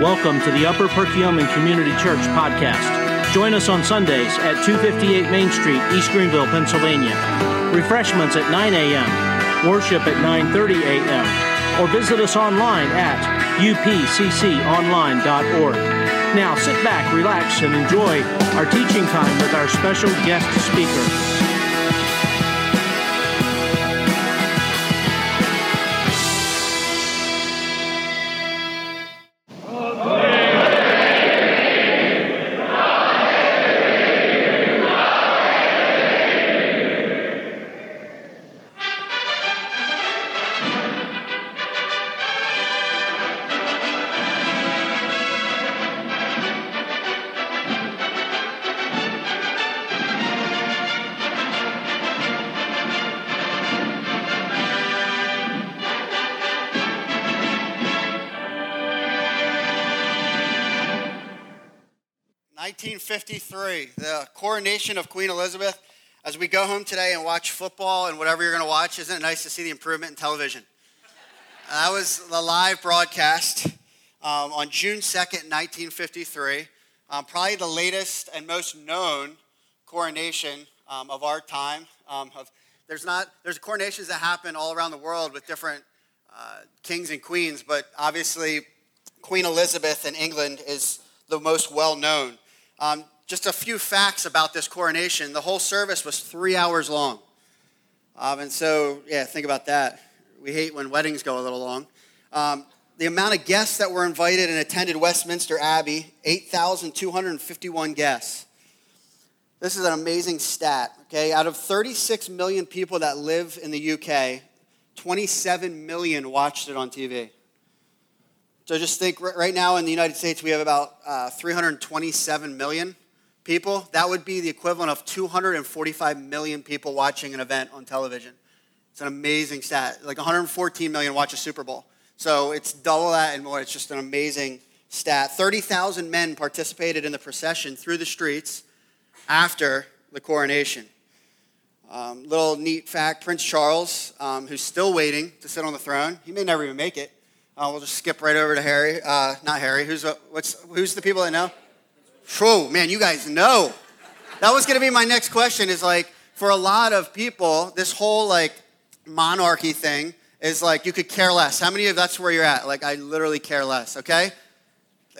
Welcome to the Upper Perkiomen Community Church podcast. Join us on Sundays at 258 Main Street, East Greenville, Pennsylvania. Refreshments at 9 a.m., worship at 9:30 a.m., or visit us online at upcconline.org. Now sit back, relax, and enjoy our teaching time with our special guest speaker. 1953, the coronation of Queen Elizabeth. As we go home today and watch football and whatever you're going to watch, isn't it nice to see the improvement in television? that was the live broadcast um, on June 2nd, 1953. Um, probably the latest and most known coronation um, of our time. Um, of, there's not there's coronations that happen all around the world with different uh, kings and queens, but obviously Queen Elizabeth in England is the most well known. Um, just a few facts about this coronation. The whole service was three hours long. Um, and so, yeah, think about that. We hate when weddings go a little long. Um, the amount of guests that were invited and attended Westminster Abbey 8,251 guests. This is an amazing stat, okay? Out of 36 million people that live in the UK, 27 million watched it on TV. So just think right now in the United States, we have about uh, 327 million people. That would be the equivalent of 245 million people watching an event on television. It's an amazing stat. Like 114 million watch a Super Bowl. So it's double that and more. It's just an amazing stat. 30,000 men participated in the procession through the streets after the coronation. Um, little neat fact Prince Charles, um, who's still waiting to sit on the throne, he may never even make it. Uh, we'll just skip right over to Harry. Uh, not Harry. Who's uh, who's the people that know? Oh man, you guys know. That was going to be my next question. Is like for a lot of people, this whole like monarchy thing is like you could care less. How many of that's where you're at? Like I literally care less. Okay,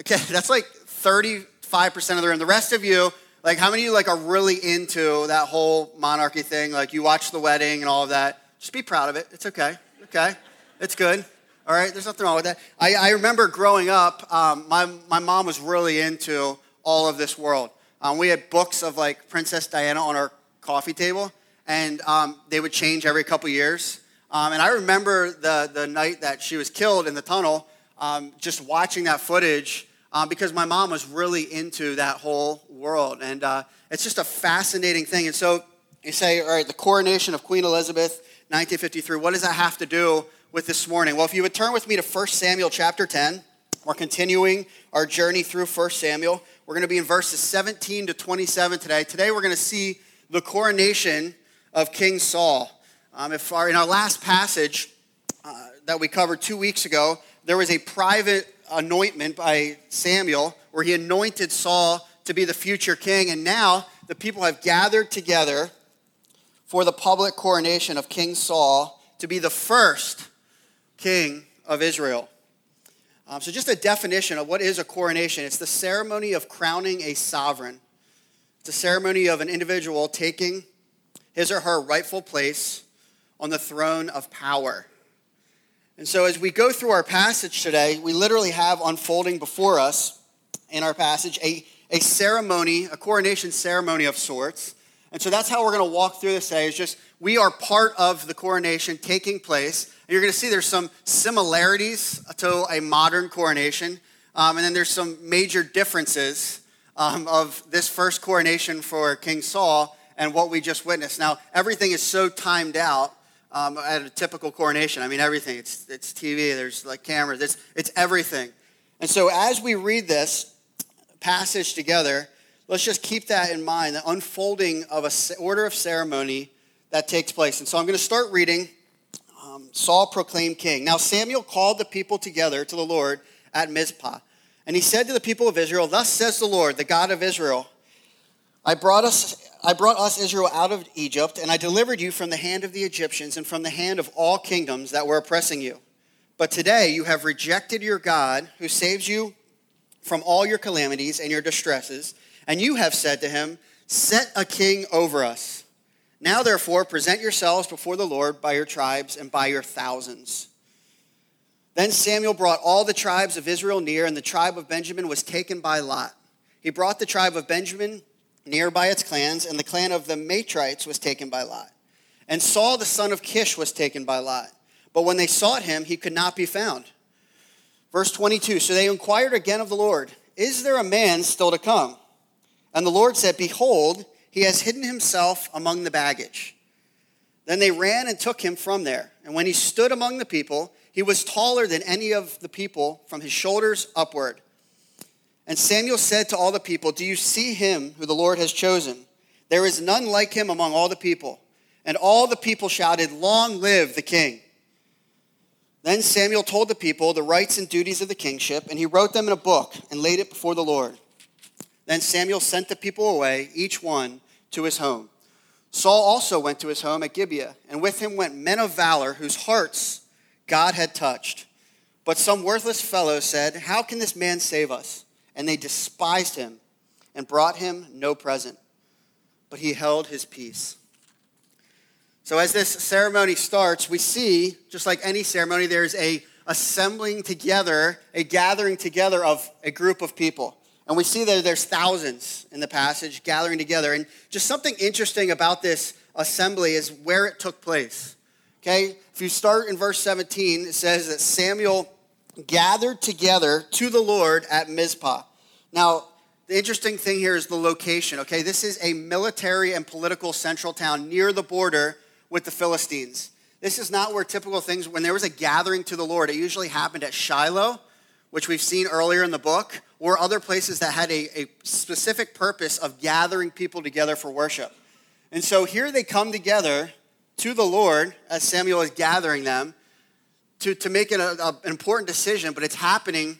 okay, that's like 35 percent of the room. The rest of you, like how many of you like are really into that whole monarchy thing? Like you watch the wedding and all of that. Just be proud of it. It's okay. Okay, it's good. All right, there's nothing wrong with that. I, I remember growing up, um, my, my mom was really into all of this world. Um, we had books of like Princess Diana on our coffee table, and um, they would change every couple years. Um, and I remember the, the night that she was killed in the tunnel, um, just watching that footage um, because my mom was really into that whole world. And uh, it's just a fascinating thing. And so you say, all right, the coronation of Queen Elizabeth, 1953, what does that have to do with this morning? Well, if you would turn with me to 1 Samuel chapter 10, we're continuing our journey through 1 Samuel. We're going to be in verses 17 to 27 today. Today, we're going to see the coronation of King Saul. Um, if our, in our last passage uh, that we covered two weeks ago, there was a private anointment by Samuel where he anointed Saul to be the future king. And now the people have gathered together for the public coronation of King Saul to be the first king of Israel. Um, so, just a definition of what is a coronation it's the ceremony of crowning a sovereign, it's a ceremony of an individual taking his or her rightful place on the throne of power. And so, as we go through our passage today, we literally have unfolding before us in our passage a, a ceremony, a coronation ceremony of sorts. And so that's how we're going to walk through this today. Is just we are part of the coronation taking place. And you're going to see there's some similarities to a modern coronation, um, and then there's some major differences um, of this first coronation for King Saul and what we just witnessed. Now, everything is so timed out um, at a typical coronation. I mean, everything. It's, it's TV, there's like cameras, it's, it's everything. And so, as we read this passage together, let's just keep that in mind the unfolding of an order of ceremony that takes place. And so, I'm going to start reading um, Saul proclaimed king. Now Samuel called the people together to the Lord at Mizpah. And he said to the people of Israel, Thus says the Lord, the God of Israel, I brought us I brought us Israel out of Egypt, and I delivered you from the hand of the Egyptians and from the hand of all kingdoms that were oppressing you. But today you have rejected your God, who saves you from all your calamities and your distresses, and you have said to him, Set a king over us. Now, therefore, present yourselves before the Lord by your tribes and by your thousands. Then Samuel brought all the tribes of Israel near, and the tribe of Benjamin was taken by Lot. He brought the tribe of Benjamin near by its clans, and the clan of the Matrites was taken by Lot. And Saul the son of Kish was taken by Lot. But when they sought him, he could not be found. Verse 22 So they inquired again of the Lord, Is there a man still to come? And the Lord said, Behold, he has hidden himself among the baggage. Then they ran and took him from there. And when he stood among the people, he was taller than any of the people from his shoulders upward. And Samuel said to all the people, Do you see him who the Lord has chosen? There is none like him among all the people. And all the people shouted, Long live the king. Then Samuel told the people the rights and duties of the kingship, and he wrote them in a book and laid it before the Lord. Then Samuel sent the people away, each one to his home. Saul also went to his home at Gibeah, and with him went men of valor whose hearts God had touched. But some worthless fellow said, How can this man save us? and they despised him and brought him no present. But he held his peace. So, as this ceremony starts, we see, just like any ceremony, there's a assembling together, a gathering together of a group of people. And we see that there's thousands in the passage gathering together. And just something interesting about this assembly is where it took place. Okay? If you start in verse 17, it says that Samuel gathered together to the Lord at Mizpah. Now, the interesting thing here is the location, okay? This is a military and political central town near the border with the Philistines. This is not where typical things, when there was a gathering to the Lord, it usually happened at Shiloh, which we've seen earlier in the book, or other places that had a, a specific purpose of gathering people together for worship. And so here they come together to the Lord as Samuel is gathering them to, to make an, a, an important decision, but it's happening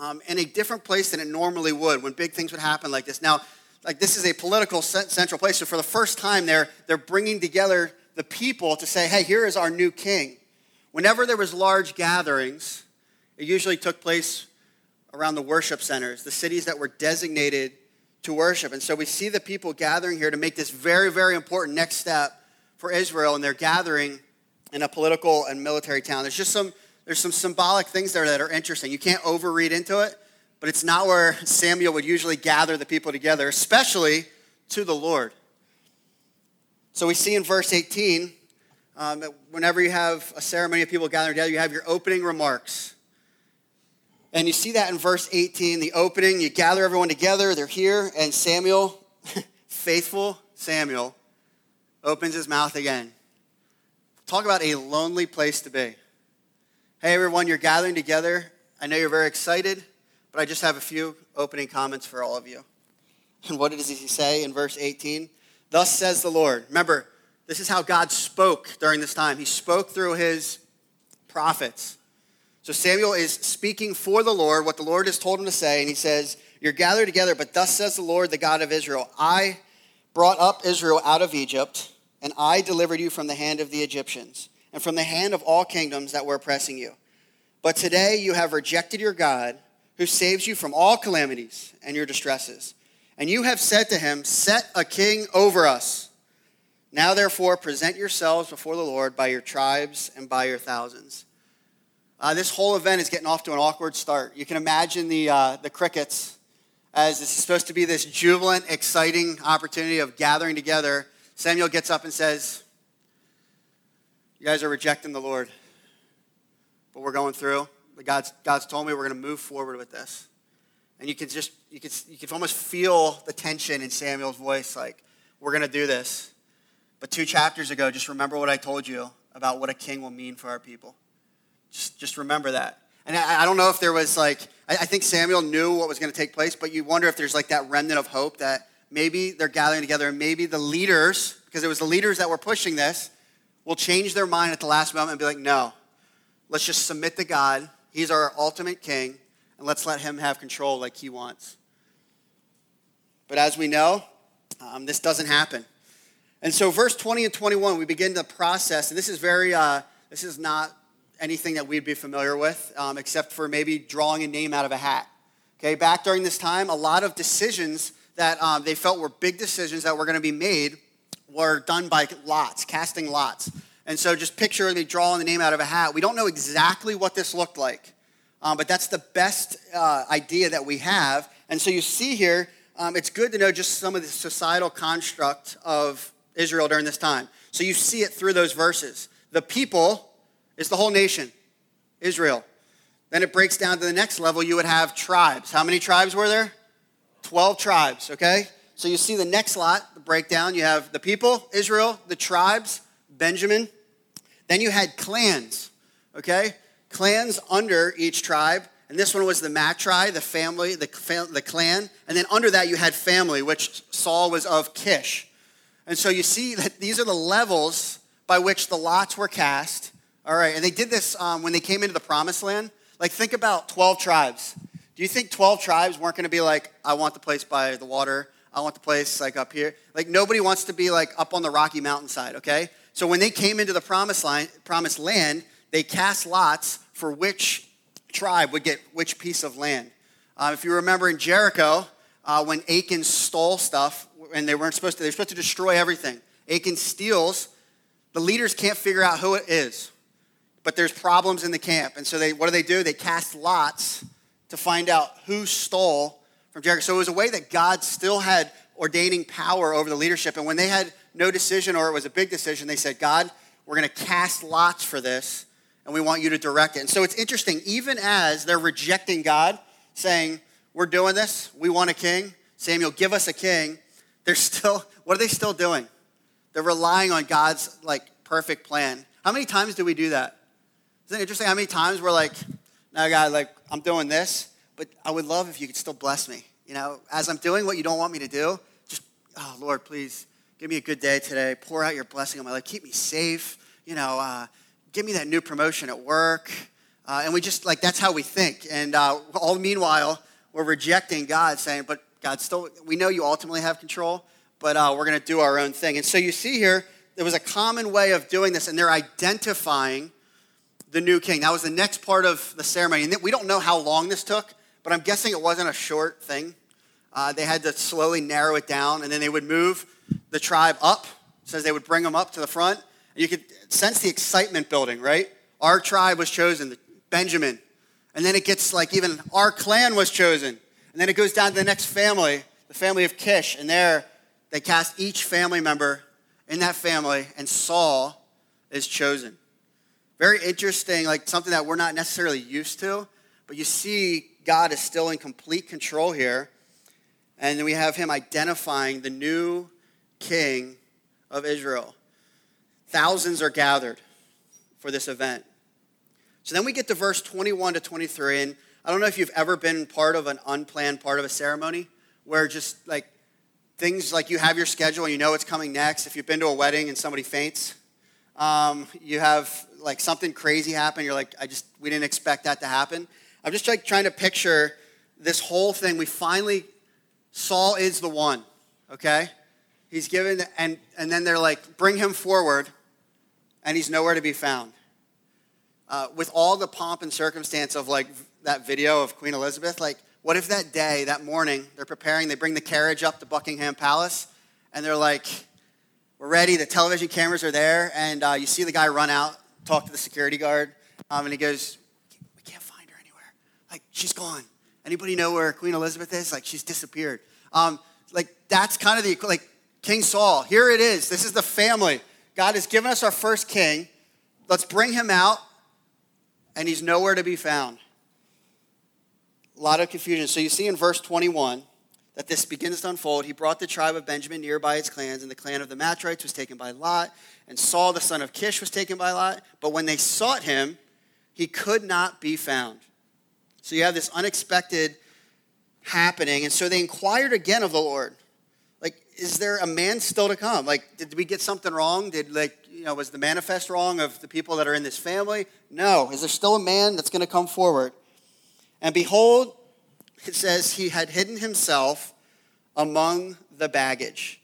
um, in a different place than it normally would when big things would happen like this. Now, like this is a political central place, so for the first time, they're, they're bringing together the people to say, hey, here is our new king. Whenever there was large gatherings, it usually took place around the worship centers, the cities that were designated to worship. And so we see the people gathering here to make this very, very important next step for Israel, and they're gathering in a political and military town. There's just some there's some symbolic things there that are interesting. You can't overread into it, but it's not where Samuel would usually gather the people together, especially to the Lord. So we see in verse 18, um, whenever you have a ceremony of people gathering together, you have your opening remarks. And you see that in verse 18, the opening, you gather everyone together, they're here, and Samuel, faithful Samuel, opens his mouth again. Talk about a lonely place to be. Hey, everyone, you're gathering together. I know you're very excited, but I just have a few opening comments for all of you. And what does he say in verse 18? Thus says the Lord. Remember, this is how God spoke during this time. He spoke through his prophets. So Samuel is speaking for the Lord, what the Lord has told him to say, and he says, You're gathered together, but thus says the Lord, the God of Israel I brought up Israel out of Egypt, and I delivered you from the hand of the Egyptians and from the hand of all kingdoms that were oppressing you. But today you have rejected your God, who saves you from all calamities and your distresses. And you have said to him, Set a king over us. Now, therefore, present yourselves before the Lord by your tribes and by your thousands. Uh, this whole event is getting off to an awkward start. You can imagine the, uh, the crickets as is supposed to be this jubilant, exciting opportunity of gathering together. Samuel gets up and says, you guys are rejecting the Lord. But we're going through. God's, God's told me we're going to move forward with this. And you can just, you can, you can almost feel the tension in Samuel's voice like, we're going to do this. But two chapters ago, just remember what I told you about what a king will mean for our people. Just, just remember that. And I, I don't know if there was like, I, I think Samuel knew what was going to take place, but you wonder if there's like that remnant of hope that maybe they're gathering together and maybe the leaders, because it was the leaders that were pushing this, will change their mind at the last moment and be like, no, let's just submit to God. He's our ultimate king, and let's let him have control like he wants. But as we know, um, this doesn't happen. And so, verse 20 and 21, we begin the process, and this is very, uh, this is not anything that we'd be familiar with, um, except for maybe drawing a name out of a hat. Okay, back during this time, a lot of decisions that um, they felt were big decisions that were going to be made were done by lots, casting lots. And so just picture me drawing the name out of a hat. We don't know exactly what this looked like, um, but that's the best uh, idea that we have. And so you see here, um, it's good to know just some of the societal construct of Israel during this time. So you see it through those verses. The people is the whole nation, Israel. Then it breaks down to the next level. You would have tribes. How many tribes were there? 12 tribes, okay? So you see the next lot, the breakdown. You have the people, Israel, the tribes, Benjamin. Then you had clans, okay? Clans under each tribe. And this one was the Matri, the family, the, the clan. And then under that, you had family, which Saul was of Kish. And so you see that these are the levels by which the lots were cast. All right, and they did this um, when they came into the promised land. Like, think about 12 tribes. Do you think 12 tribes weren't going to be like, I want the place by the water, I want the place like up here? Like, nobody wants to be like up on the Rocky Mountainside, okay? So when they came into the promised, line, promised land, they cast lots for which tribe would get which piece of land. Uh, if you remember in Jericho, uh, when Achan stole stuff, and they weren't supposed to, they were supposed to destroy everything. Achan steals, the leaders can't figure out who it is, but there's problems in the camp. And so they, what do they do? They cast lots to find out who stole from Jericho. So it was a way that God still had ordaining power over the leadership. And when they had no decision or it was a big decision, they said, God, we're going to cast lots for this and we want you to direct it. And so it's interesting, even as they're rejecting God, saying, We're doing this, we want a king, Samuel, give us a king, they're still, what are they still doing? They're relying on God's like perfect plan. How many times do we do that? Isn't it interesting how many times we're like, now God, like, I'm doing this, but I would love if you could still bless me. You know, as I'm doing what you don't want me to do, just, oh, Lord, please give me a good day today. Pour out your blessing on my life. Keep me safe. You know, uh, give me that new promotion at work. Uh, and we just, like, that's how we think. And uh, all meanwhile, we're rejecting God, saying, but God, still, we know you ultimately have control, but uh, we're going to do our own thing. And so you see here, there was a common way of doing this, and they're identifying the new king. That was the next part of the ceremony. And we don't know how long this took, but I'm guessing it wasn't a short thing. Uh, they had to slowly narrow it down, and then they would move the tribe up. It says they would bring them up to the front. And you could sense the excitement building, right? Our tribe was chosen, Benjamin. And then it gets like even our clan was chosen. And then it goes down to the next family, the family of Kish. And there they cast each family member in that family, and Saul is chosen. Very interesting, like something that we're not necessarily used to, but you see God is still in complete control here. And we have him identifying the new king of Israel. Thousands are gathered for this event. So then we get to verse 21 to 23, and I don't know if you've ever been part of an unplanned part of a ceremony where just like things like you have your schedule and you know what's coming next. If you've been to a wedding and somebody faints, um, you have like something crazy happened. You're like, I just, we didn't expect that to happen. I'm just like trying to picture this whole thing. We finally, Saul is the one, okay? He's given, and, and then they're like, bring him forward, and he's nowhere to be found. Uh, with all the pomp and circumstance of like that video of Queen Elizabeth, like, what if that day, that morning, they're preparing, they bring the carriage up to Buckingham Palace, and they're like, we're ready, the television cameras are there, and uh, you see the guy run out, talk to the security guard, um, and he goes, we can't find her anywhere. Like, she's gone. Anybody know where Queen Elizabeth is? Like, she's disappeared. Um, like, that's kind of the, like, King Saul, here it is. This is the family. God has given us our first king. Let's bring him out, and he's nowhere to be found. A lot of confusion. So you see in verse 21 that this begins to unfold. He brought the tribe of Benjamin near by its clans, and the clan of the Matrites was taken by Lot, and Saul the son of Kish was taken by Lot. But when they sought him, he could not be found. So you have this unexpected happening, and so they inquired again of the Lord, like, is there a man still to come? Like, did we get something wrong? Did like you know was the manifest wrong of the people that are in this family? No. Is there still a man that's going to come forward? And behold, it says he had hidden himself among the baggage.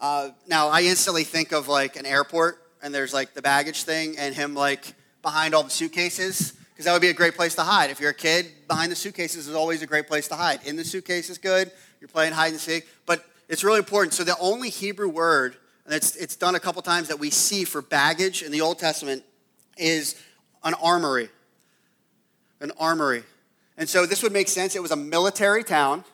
Uh, now, I instantly think of like an airport, and there's like the baggage thing, and him like behind all the suitcases, because that would be a great place to hide. If you're a kid, behind the suitcases is always a great place to hide. In the suitcase is good. You're playing hide and seek, but it's really important. So the only Hebrew word, and it's, it's done a couple times that we see for baggage in the Old Testament, is an armory. An armory. And so this would make sense. It was a military town.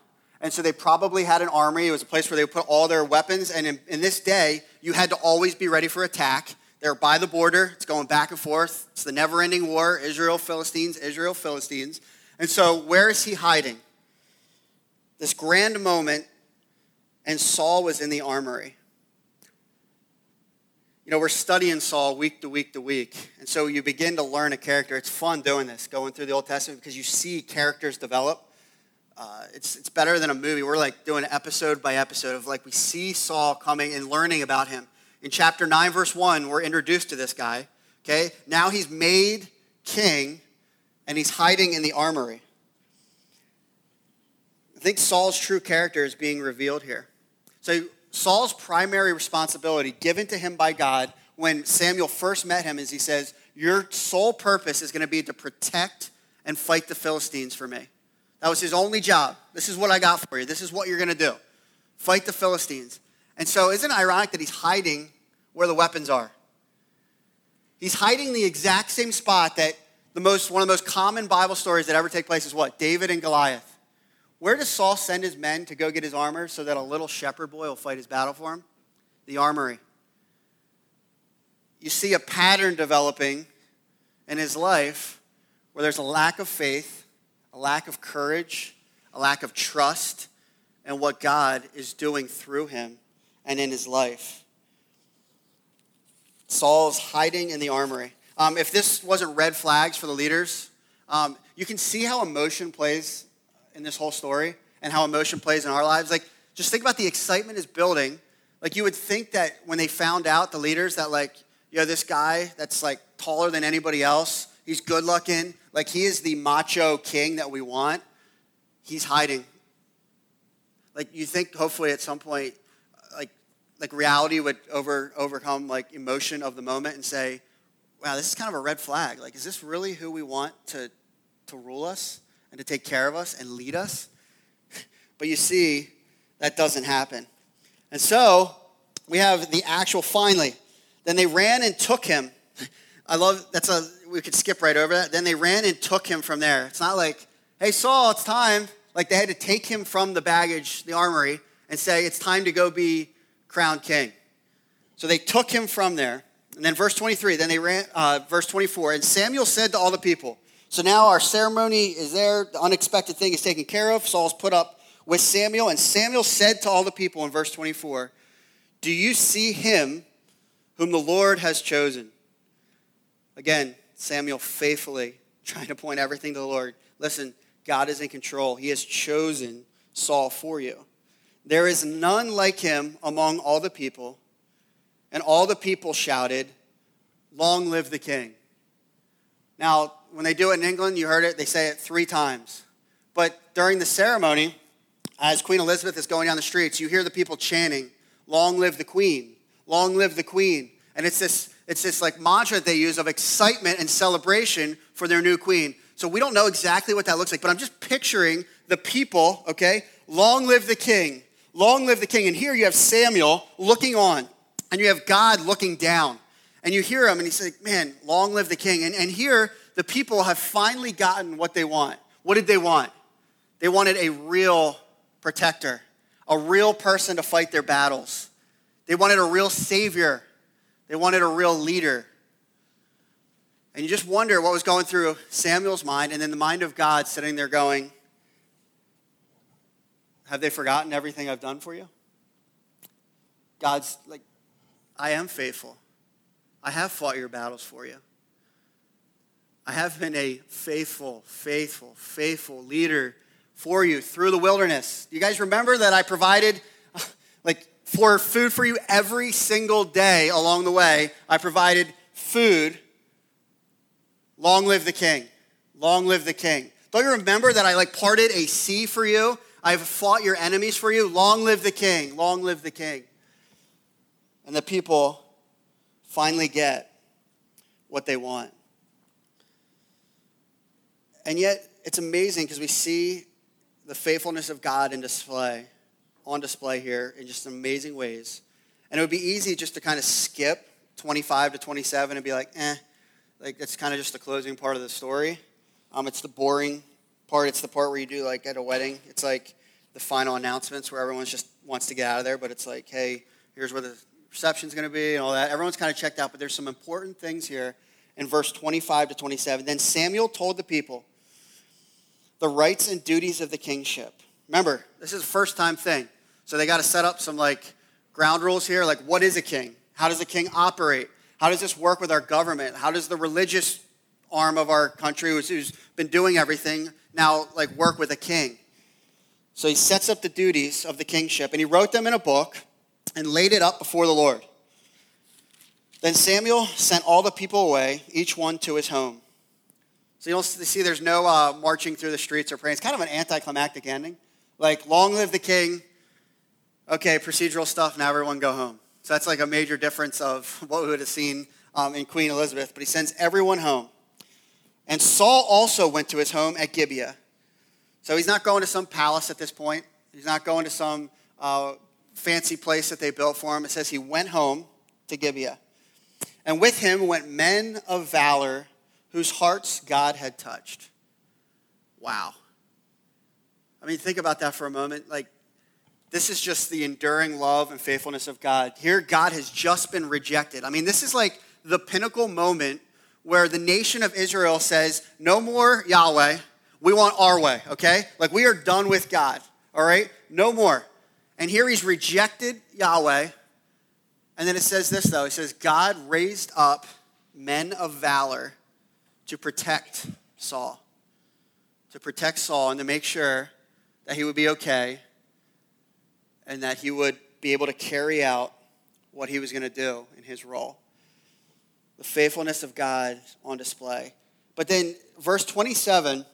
And so they probably had an armory. It was a place where they would put all their weapons. And in, in this day, you had to always be ready for attack. They're by the border. It's going back and forth. It's the never ending war Israel, Philistines, Israel, Philistines. And so, where is he hiding? This grand moment, and Saul was in the armory. You know, we're studying Saul week to week to week. And so you begin to learn a character. It's fun doing this, going through the Old Testament, because you see characters develop. Uh, it's, it's better than a movie. We're like doing episode by episode of like we see Saul coming and learning about him. In chapter 9, verse 1, we're introduced to this guy. Okay? Now he's made king and he's hiding in the armory. I think Saul's true character is being revealed here. So, Saul's primary responsibility given to him by God when Samuel first met him is he says, Your sole purpose is going to be to protect and fight the Philistines for me. That was his only job. This is what I got for you. This is what you're going to do fight the Philistines. And so, isn't it ironic that he's hiding where the weapons are? He's hiding the exact same spot that the most, one of the most common Bible stories that ever take place is what? David and Goliath. Where does Saul send his men to go get his armor so that a little shepherd boy will fight his battle for him? The armory. You see a pattern developing in his life where there's a lack of faith, a lack of courage, a lack of trust in what God is doing through him and in his life. Saul's hiding in the armory. Um, if this wasn't red flags for the leaders, um, you can see how emotion plays in this whole story and how emotion plays in our lives. Like, just think about the excitement is building. Like, you would think that when they found out, the leaders, that, like, you know, this guy that's like taller than anybody else, he's good looking, like, he is the macho king that we want, he's hiding. Like, you think hopefully at some point, like, like reality would over, overcome like emotion of the moment and say, wow, this is kind of a red flag. Like, is this really who we want to, to rule us? And to take care of us and lead us. But you see, that doesn't happen. And so we have the actual finally. Then they ran and took him. I love that's a we could skip right over that. Then they ran and took him from there. It's not like, hey Saul, it's time. Like they had to take him from the baggage, the armory, and say, it's time to go be crowned king. So they took him from there. And then verse 23, then they ran, uh, verse 24, and Samuel said to all the people, so now our ceremony is there. The unexpected thing is taken care of. Saul's put up with Samuel. And Samuel said to all the people in verse 24, Do you see him whom the Lord has chosen? Again, Samuel faithfully trying to point everything to the Lord. Listen, God is in control. He has chosen Saul for you. There is none like him among all the people. And all the people shouted, Long live the king. Now, when they do it in England, you heard it, they say it three times. But during the ceremony, as Queen Elizabeth is going down the streets, you hear the people chanting, Long live the Queen, long live the Queen. And it's this, it's this like mantra they use of excitement and celebration for their new queen. So we don't know exactly what that looks like, but I'm just picturing the people, okay? Long live the king, long live the king. And here you have Samuel looking on, and you have God looking down and you hear him and he's like, man, long live the king. And, and here, the people have finally gotten what they want. What did they want? They wanted a real protector, a real person to fight their battles. They wanted a real savior. They wanted a real leader. And you just wonder what was going through Samuel's mind and then the mind of God sitting there going, Have they forgotten everything I've done for you? God's like, I am faithful. I have fought your battles for you. I have been a faithful, faithful, faithful leader for you through the wilderness. You guys remember that I provided like for food for you every single day along the way. I provided food. Long live the king. Long live the king. Don't you remember that I like parted a sea for you? I've fought your enemies for you. Long live the king. Long live the king. And the people finally get what they want. And yet, it's amazing because we see the faithfulness of God in display, on display here in just amazing ways. And it would be easy just to kind of skip 25 to 27 and be like, eh, like that's kind of just the closing part of the story. Um, it's the boring part. It's the part where you do like at a wedding. It's like the final announcements where everyone just wants to get out of there, but it's like, hey, here's where the reception's going to be and all that. Everyone's kind of checked out, but there's some important things here in verse 25 to 27. Then Samuel told the people the rights and duties of the kingship. Remember, this is a first time thing. So they got to set up some like ground rules here. Like, what is a king? How does a king operate? How does this work with our government? How does the religious arm of our country, who's, who's been doing everything, now like work with a king? So he sets up the duties of the kingship and he wrote them in a book and laid it up before the Lord. Then Samuel sent all the people away, each one to his home. So you'll see there's no uh, marching through the streets or praying. It's kind of an anticlimactic ending. Like, long live the king. Okay, procedural stuff, now everyone go home. So that's like a major difference of what we would have seen um, in Queen Elizabeth. But he sends everyone home. And Saul also went to his home at Gibeah. So he's not going to some palace at this point. He's not going to some uh, fancy place that they built for him. It says he went home to Gibeah. And with him went men of valor whose hearts God had touched. Wow. I mean, think about that for a moment. Like, this is just the enduring love and faithfulness of God. Here, God has just been rejected. I mean, this is like the pinnacle moment where the nation of Israel says, No more Yahweh. We want our way, okay? Like we are done with God, all right? No more. And here he's rejected Yahweh. And then it says this, though it says, God raised up men of valor to protect Saul, to protect Saul and to make sure that he would be okay and that he would be able to carry out what he was going to do in his role. The faithfulness of God on display. But then verse 27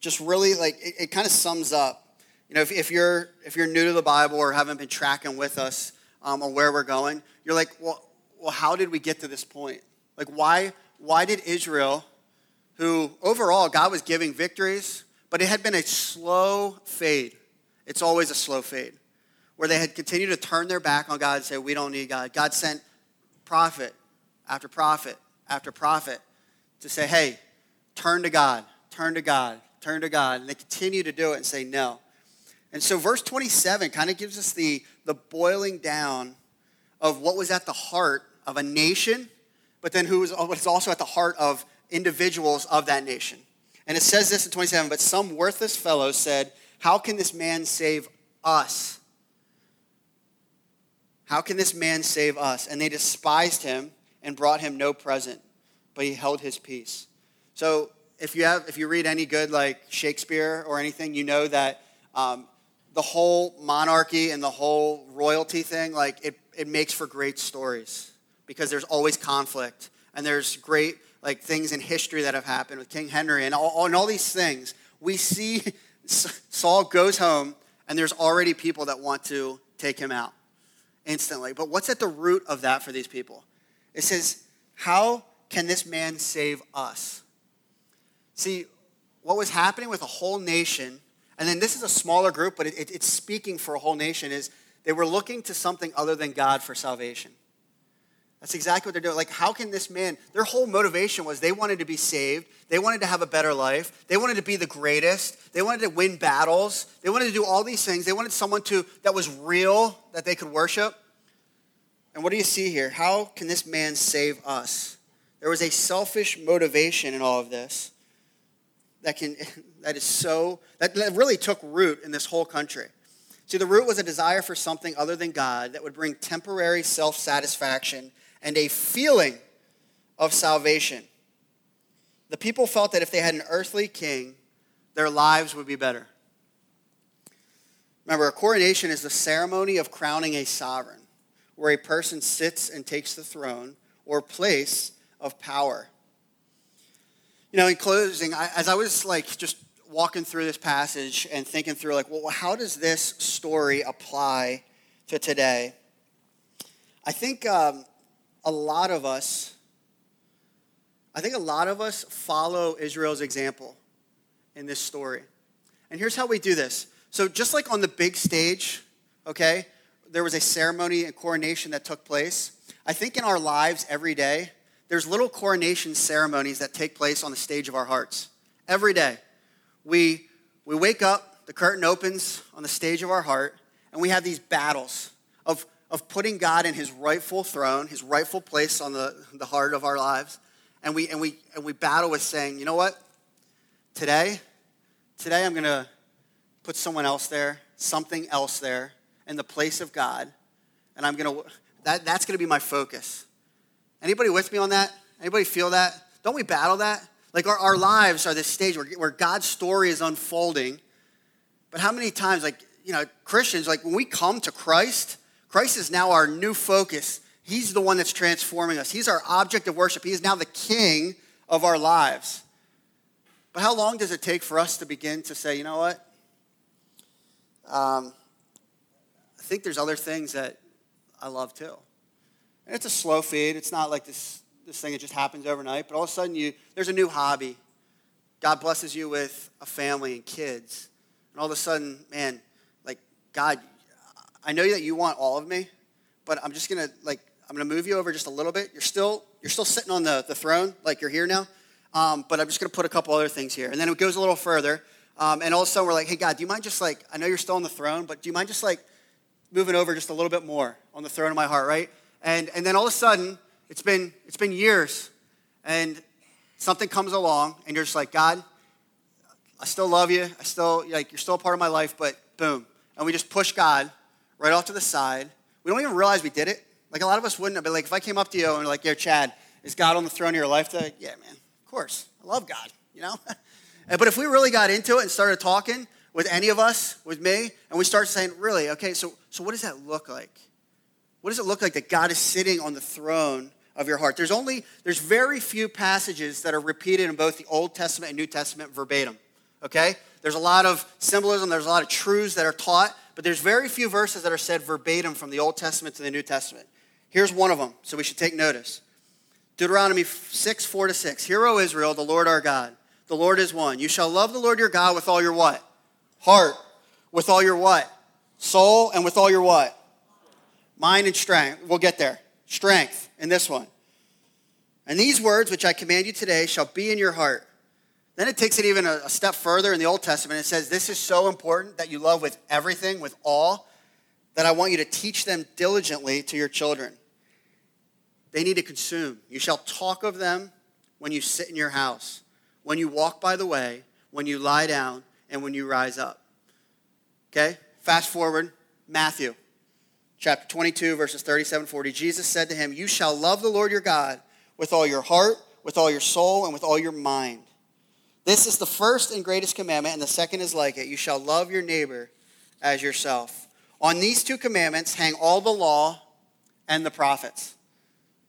just really like it, it kind of sums up. You know, if, if, you're if you're new to the Bible or haven't been tracking with us um, on where we're going, you're like, well, well, how did we get to this point? Like, why why did Israel, who overall God was giving victories, but it had been a slow fade. It's always a slow fade, where they had continued to turn their back on God and say, "We don't need God." God sent prophet after prophet after prophet to say, "Hey, turn to God, turn to God, turn to God. And they continue to do it and say no. And so verse 27 kind of gives us the, the boiling down of what was at the heart of a nation, but then who was also at the heart of individuals of that nation. And it says this in 27, but some worthless fellows said, How can this man save us? How can this man save us? And they despised him and brought him no present, but he held his peace. So if you have if you read any good like Shakespeare or anything, you know that um, the whole monarchy and the whole royalty thing, like it, it makes for great stories because there's always conflict and there's great like things in history that have happened with King Henry and all, and all these things. We see Saul goes home and there's already people that want to take him out instantly. But what's at the root of that for these people? It says, How can this man save us? See, what was happening with a whole nation, and then this is a smaller group, but it, it, it's speaking for a whole nation, is they were looking to something other than God for salvation. That's exactly what they're doing. Like, how can this man, their whole motivation was they wanted to be saved. They wanted to have a better life. They wanted to be the greatest. They wanted to win battles. They wanted to do all these things. They wanted someone to, that was real, that they could worship. And what do you see here? How can this man save us? There was a selfish motivation in all of this that can that is so that, that really took root in this whole country. See, the root was a desire for something other than God that would bring temporary self-satisfaction and a feeling of salvation. The people felt that if they had an earthly king, their lives would be better. Remember, a coronation is the ceremony of crowning a sovereign, where a person sits and takes the throne or place of power. You know, in closing, I, as I was like just walking through this passage and thinking through, like, well, how does this story apply to today? I think um, a lot of us, I think a lot of us follow Israel's example in this story. And here's how we do this. So, just like on the big stage, okay, there was a ceremony and coronation that took place. I think in our lives every day, there's little coronation ceremonies that take place on the stage of our hearts. Every day. We, we wake up, the curtain opens on the stage of our heart, and we have these battles of, of putting God in his rightful throne, his rightful place on the, the heart of our lives. And we, and, we, and we battle with saying, you know what? Today, today I'm going to put someone else there, something else there in the place of God. And I'm going to, that, that's going to be my focus. Anybody with me on that? Anybody feel that? Don't we battle that? Like our, our lives are this stage where, where God's story is unfolding. But how many times, like, you know, Christians, like when we come to Christ, Christ is now our new focus. He's the one that's transforming us. He's our object of worship. He is now the king of our lives. But how long does it take for us to begin to say, you know what? Um, I think there's other things that I love too. And it's a slow feed. It's not like this, this thing that just happens overnight, but all of a sudden you there's a new hobby. God blesses you with a family and kids. And all of a sudden, man, like God, I know that you want all of me, but I'm just gonna like I'm gonna move you over just a little bit. You're still you're still sitting on the, the throne, like you're here now. Um, but I'm just gonna put a couple other things here. And then it goes a little further. Um, and all of a sudden we're like, hey God, do you mind just like I know you're still on the throne, but do you mind just like moving over just a little bit more on the throne of my heart, right? And, and then all of a sudden, it's been, it's been years, and something comes along, and you're just like, God, I still love you. I still, like, you're still a part of my life, but boom. And we just push God right off to the side. We don't even realize we did it. Like, a lot of us wouldn't have, but like, if I came up to you and like, yo, Chad, is God on the throne of your life today? Yeah, man, of course. I love God, you know? but if we really got into it and started talking, with any of us, with me, and we start saying, really, okay, so, so what does that look like? What does it look like that God is sitting on the throne of your heart? There's only, there's very few passages that are repeated in both the Old Testament and New Testament verbatim, okay? There's a lot of symbolism, there's a lot of truths that are taught, but there's very few verses that are said verbatim from the Old Testament to the New Testament. Here's one of them, so we should take notice. Deuteronomy 6, 4 to 6. Hear, O Israel, the Lord our God. The Lord is one. You shall love the Lord your God with all your what? Heart. With all your what? Soul and with all your what? Mind and strength. We'll get there. Strength in this one. And these words which I command you today shall be in your heart. Then it takes it even a, step further in the Old Testament. It says, This is so important that you love with everything, with all, that I want you to teach them diligently to your children. They need to consume. You shall talk of them when you sit in your house, when you walk by the way, when you lie down, and when you rise up. Okay? Fast forward, Matthew chapter 22, verses 37 40. Jesus said to him, You shall love the Lord your God with all your heart, with all your soul, and with all your mind. This is the first and greatest commandment, and the second is like it. You shall love your neighbor as yourself. On these two commandments hang all the law and the prophets.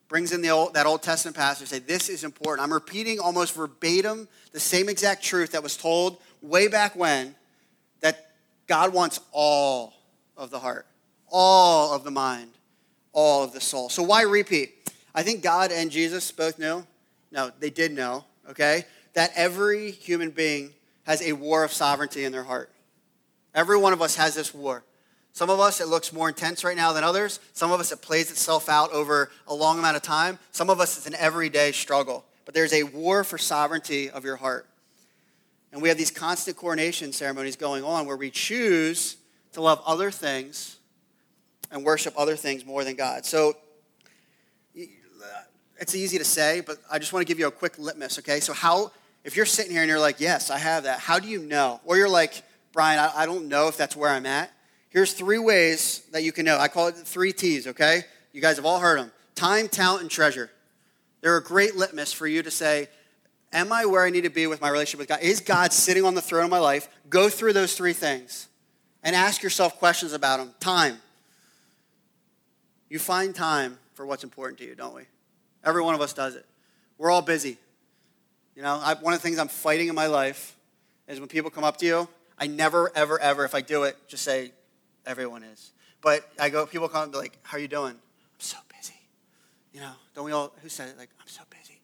Brings in the old, that Old Testament passage, say, This is important. I'm repeating almost verbatim the same exact truth that was told way back when that God wants all of the heart, all of the mind, all of the soul. So why repeat? I think God and Jesus both knew. No, they did know, okay? That every human being has a war of sovereignty in their heart. Every one of us has this war. Some of us, it looks more intense right now than others. Some of us, it plays itself out over a long amount of time. Some of us, it's an everyday struggle. But there's a war for sovereignty of your heart. And we have these constant coronation ceremonies going on where we choose to love other things and worship other things more than God. So it's easy to say, but I just want to give you a quick litmus, okay? So, how, if you're sitting here and you're like, yes, I have that, how do you know? Or you're like, Brian, I, I don't know if that's where I'm at. Here's three ways that you can know. I call it the three T's, okay? You guys have all heard them time, talent, and treasure. They're a great litmus for you to say, Am I where I need to be with my relationship with God? Is God sitting on the throne of my life? Go through those three things and ask yourself questions about them. Time. You find time for what's important to you, don't we? Every one of us does it. We're all busy. You know, I, one of the things I'm fighting in my life is when people come up to you, I never, ever, ever, if I do it, just say, everyone is. But I go, people come be like, how are you doing? I'm so busy. You know, don't we all, who said it? Like, I'm so busy.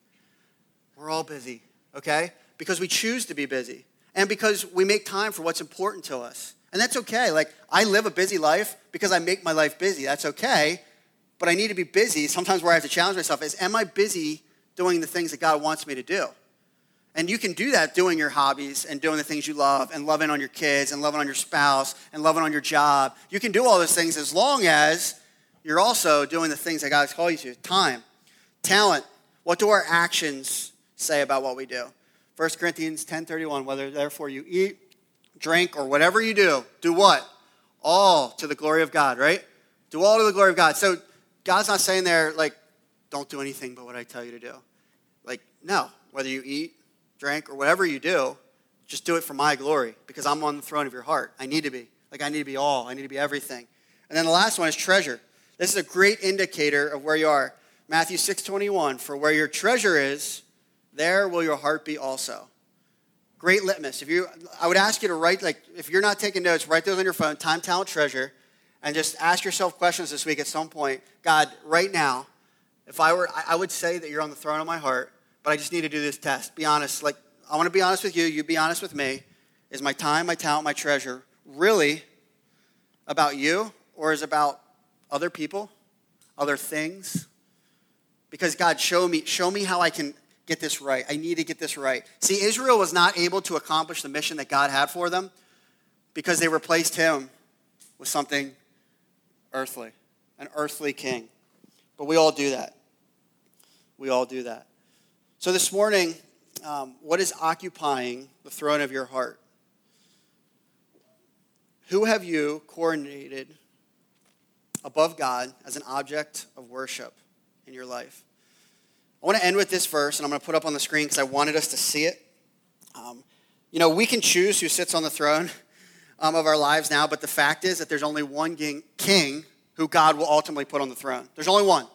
We're all busy, okay? Because we choose to be busy and because we make time for what's important to us. And that's okay. Like, I live a busy life because I make my life busy. That's okay. But I need to be busy. Sometimes where I have to challenge myself is, am I busy doing the things that God wants me to do? And you can do that doing your hobbies and doing the things you love and loving on your kids and loving on your spouse and loving on your job. You can do all those things as long as you're also doing the things that God's called you to. Time, talent. What do our actions say about what we do? 1 Corinthians 10:31, whether therefore you eat, drink, or whatever you do, do what? All to the glory of God, right? Do all to the glory of God. So God's not saying there, like, don't do anything but what I tell you to do. Like, no, whether you eat, drink, or whatever you do, just do it for my glory because I'm on the throne of your heart. I need to be. Like, I need to be all, I need to be everything. And then the last one is treasure. This is a great indicator of where you are. Matthew 6:21, for where your treasure is, there will your heart be also. Great litmus. If you I would ask you to write like if you're not taking notes, write those on your phone, time, talent, treasure, and just ask yourself questions this week at some point. God, right now, if I were I would say that you're on the throne of my heart but I just need to do this test. Be honest. Like, I want to be honest with you. You be honest with me. Is my time, my talent, my treasure really about you or is about other people, other things? Because God, show me, show me how I can get this right. I need to get this right. See, Israel was not able to accomplish the mission that God had for them because they replaced him with something earthly, an earthly king. But we all do that. We all do that. So, this morning, um, what is occupying the throne of your heart? Who have you coordinated above God as an object of worship in your life? I want to end with this verse, and I'm going to put up on the screen because I wanted us to see it. Um, you know, we can choose who sits on the throne um, of our lives now, but the fact is that there's only one king who God will ultimately put on the throne. There's only one.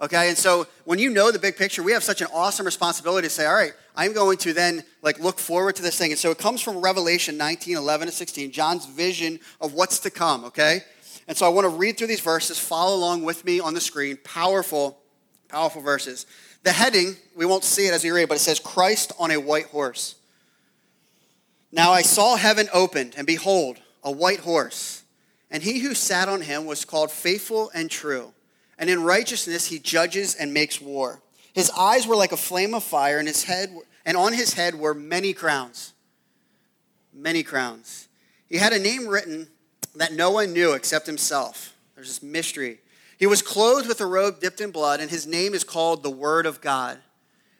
Okay, and so when you know the big picture, we have such an awesome responsibility to say, all right, I'm going to then like look forward to this thing. And so it comes from Revelation 19, 11 to 16, John's vision of what's to come, okay? And so I want to read through these verses, follow along with me on the screen. Powerful, powerful verses. The heading, we won't see it as we read, but it says, Christ on a white horse. Now I saw heaven opened, and behold, a white horse. And he who sat on him was called faithful and true and in righteousness he judges and makes war. His eyes were like a flame of fire, and his head and on his head were many crowns. Many crowns. He had a name written that no one knew except himself. There's this mystery. He was clothed with a robe dipped in blood, and his name is called the Word of God.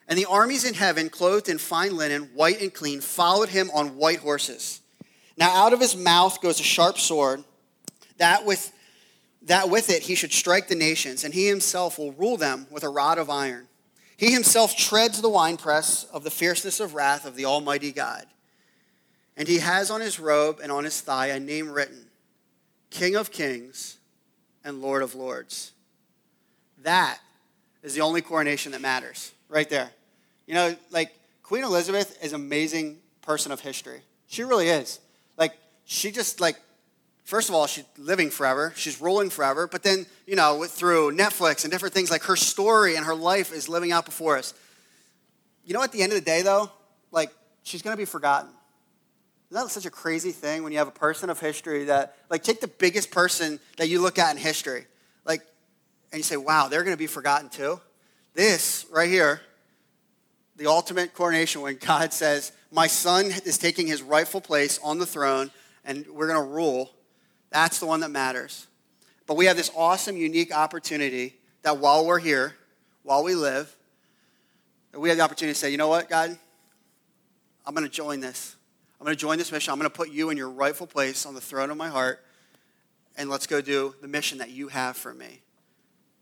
And the armies in heaven, clothed in fine linen, white and clean, followed him on white horses. Now out of his mouth goes a sharp sword, that with that with it he should strike the nations, and he himself will rule them with a rod of iron. He himself treads the winepress of the fierceness of wrath of the Almighty God. And he has on his robe and on his thigh a name written King of Kings and Lord of Lords. That is the only coronation that matters, right there. You know, like Queen Elizabeth is an amazing person of history. She really is. Like, she just like first of all, she's living forever, she's ruling forever, but then, you know, through Netflix and different things, like her story and her life is living out before us. You know, at the end of the day, though, like, she's going to be forgotten. Isn't that such a crazy thing when you have a person of history that, like, take the biggest person that you look at in history, like, and you say, wow, they're going to be forgotten too? This right here, the ultimate coronation when God says, My son is taking his rightful place on the throne, and we're going to rule that's the one that matters. But we have this awesome, unique opportunity that while we're here, while we live, we have the opportunity to say, you know what, God? I'm going to join this. I'm going to join this mission. I'm going to put you in your rightful place on the throne of my heart, and let's go do the mission that you have for me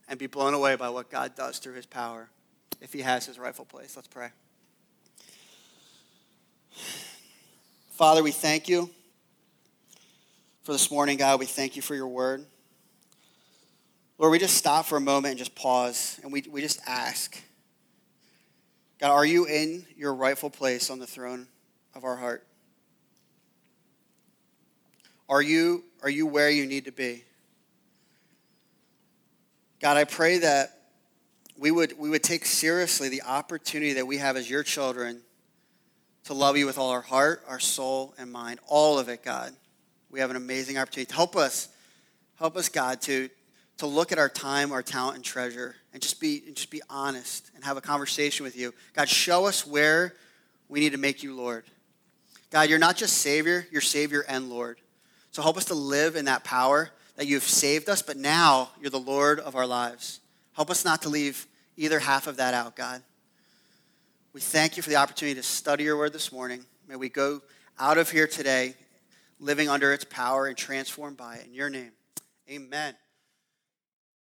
and be blown away by what God does through his power if he has his rightful place. Let's pray. Father, we thank you for this morning, God. We thank you for your word. Lord, we just stop for a moment and just pause and we, we just ask God, are you in your rightful place on the throne of our heart? Are you, are you where you need to be? God, I pray that we would, we would take seriously the opportunity that we have as your children to love you with all our heart, our soul, and mind. All of it, God. We have an amazing opportunity. Help us, help us, God, to, to look at our time, our talent, and treasure, and just be, and just be honest and have a conversation with you. God, show us where we need to make you Lord. God, you're not just Savior, you're Savior and Lord. So help us to live in that power that you've saved us, but now you're the Lord of our lives. Help us not to leave either half of that out, God. We thank you for the opportunity to study your word this morning. May we go out of here today living under its power and transformed by it. In your name, amen.